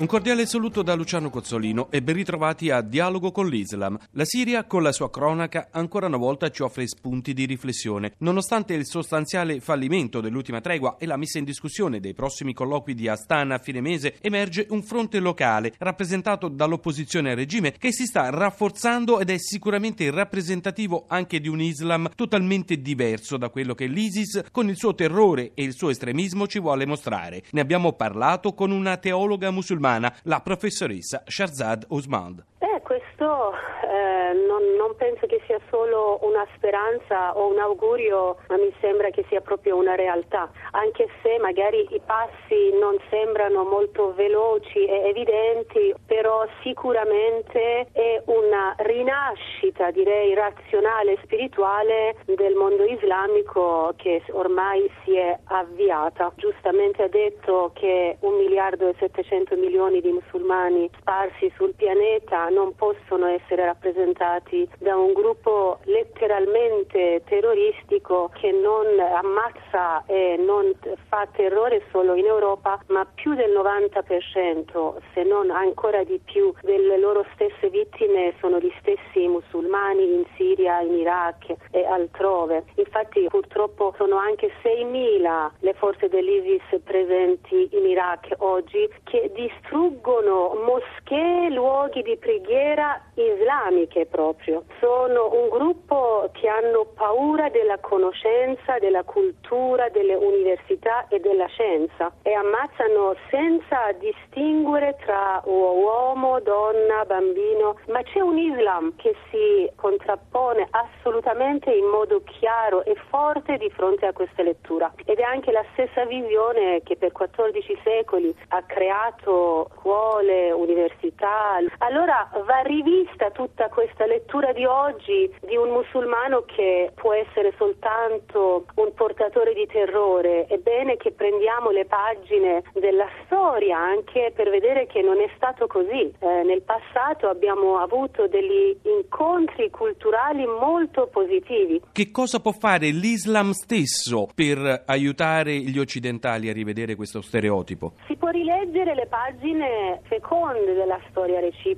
Un cordiale saluto da Luciano Cozzolino e ben ritrovati a Dialogo con l'Islam. La Siria, con la sua cronaca, ancora una volta ci offre spunti di riflessione. Nonostante il sostanziale fallimento dell'ultima tregua e la messa in discussione dei prossimi colloqui di Astana a fine mese, emerge un fronte locale, rappresentato dall'opposizione al regime, che si sta rafforzando ed è sicuramente rappresentativo anche di un Islam totalmente diverso da quello che l'ISIS, con il suo terrore e il suo estremismo, ci vuole mostrare. Ne abbiamo parlato con una teologa musulmana la professoressa Shahzad Ousmand. Eh, questo eh, non, non, penso che sia solo una speranza o un augurio, ma mi sembra che sia proprio una realtà, anche se magari i passi non sembrano molto veloci e evidenti, sicuramente è una rinascita, direi, razionale e spirituale del mondo islamico che ormai si è avviata. Giustamente ha detto che un miliardo e 700 milioni di musulmani sparsi sul pianeta non possono essere rappresentati da un gruppo letteralmente terroristico che non ammazza e non fa terrore solo in Europa, ma più del 90%, se non ancora di più, delle loro stesse vittime sono gli stessi musulmani in Siria, in Iraq e altrove. Infatti purtroppo sono anche 6.000 le forze dell'ISIS presenti in Iraq oggi che distruggono moschee, luoghi di preghiera preghiera islamiche proprio. Sono un gruppo che hanno paura della conoscenza, della cultura, delle università e della scienza e ammazzano senza distinguere tra uomo, donna, bambino, ma c'è un Islam che si contrappone assolutamente in modo chiaro e forte di fronte a questa lettura ed è anche la stessa visione che per 14 secoli ha creato scuole, università. Allora va rivista tutta questa lettura di oggi di un musulmano che può essere soltanto un portatore di terrore. È bene che prendiamo le pagine della storia anche per vedere che non è stato così. Eh, nel passato abbiamo avuto degli incontri culturali molto positivi. Che cosa può fare l'Islam stesso per aiutare gli occidentali a rivedere questo stereotipo? Si può rileggere le pagine feconde della storia reciproca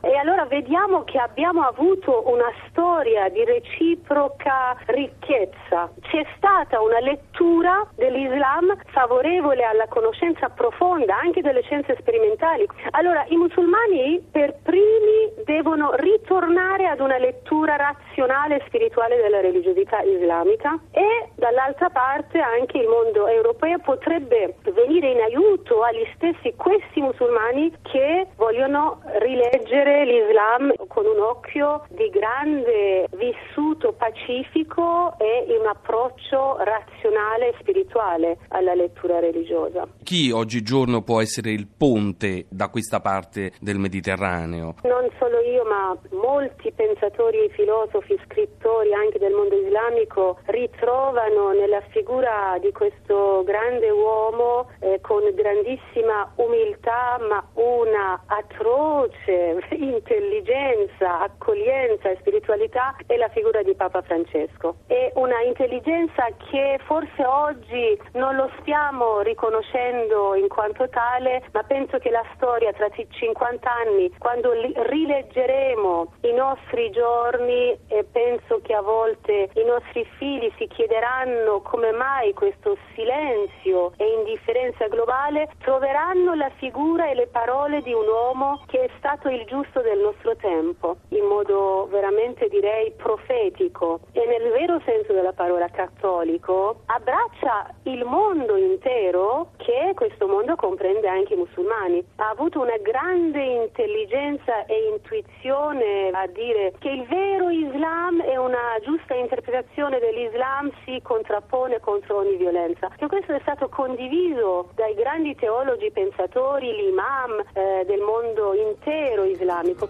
e allora vediamo che abbiamo avuto una storia di reciproca ricchezza. C'è stata una lettura dell'Islam favorevole alla conoscenza profonda anche delle scienze sperimentali. Allora i musulmani per primi devono ritornare ad una lettura razionale e spirituale della religiosità islamica e dall'altra parte anche il mondo europeo potrebbe venire in aiuto agli stessi questi musulmani che vogliono rileggere l'Islam con un occhio di grande vissuto pacifico e un approccio razionale e spirituale alla lettura religiosa. Chi oggigiorno può essere il ponte da questa parte del Mediterraneo? Non solo io, ma molti pensatori, filosofi, scrittori anche del mondo islamico ritrovano nella figura di questo grande uomo eh, con grandissima umiltà ma una atroce intelligenza, accoglienza e spiritualità è la figura di Papa Francesco. È una intelligenza che forse oggi non lo stiamo riconoscendo in quanto tale, ma penso che la storia tra 50 anni, quando rileggeremo i nostri giorni, e penso che a volte i nostri figli si chiederanno come mai questo silenzio e indifferenza globale, troveranno la figura e le parole di un uomo che è stato il giusto del nostro tempo, in modo veramente direi profetico e nel vero senso della parola cattolico, abbraccia il mondo intero che questo mondo comprende anche i musulmani. Ha avuto una grande intelligenza e intuizione a dire che il vero Islam è una giusta interpretazione dell'Islam si contrappone contro ogni violenza. E questo è stato condiviso dai grandi teologi pensatori, l'imam eh, del mondo intero islamico.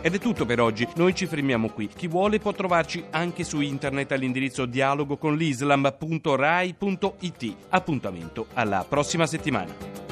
Ed è tutto per oggi, noi ci fermiamo qui. Chi vuole può trovarci anche su internet all'indirizzo dialogoconlislam.rai.it. Appuntamento alla prossima settimana.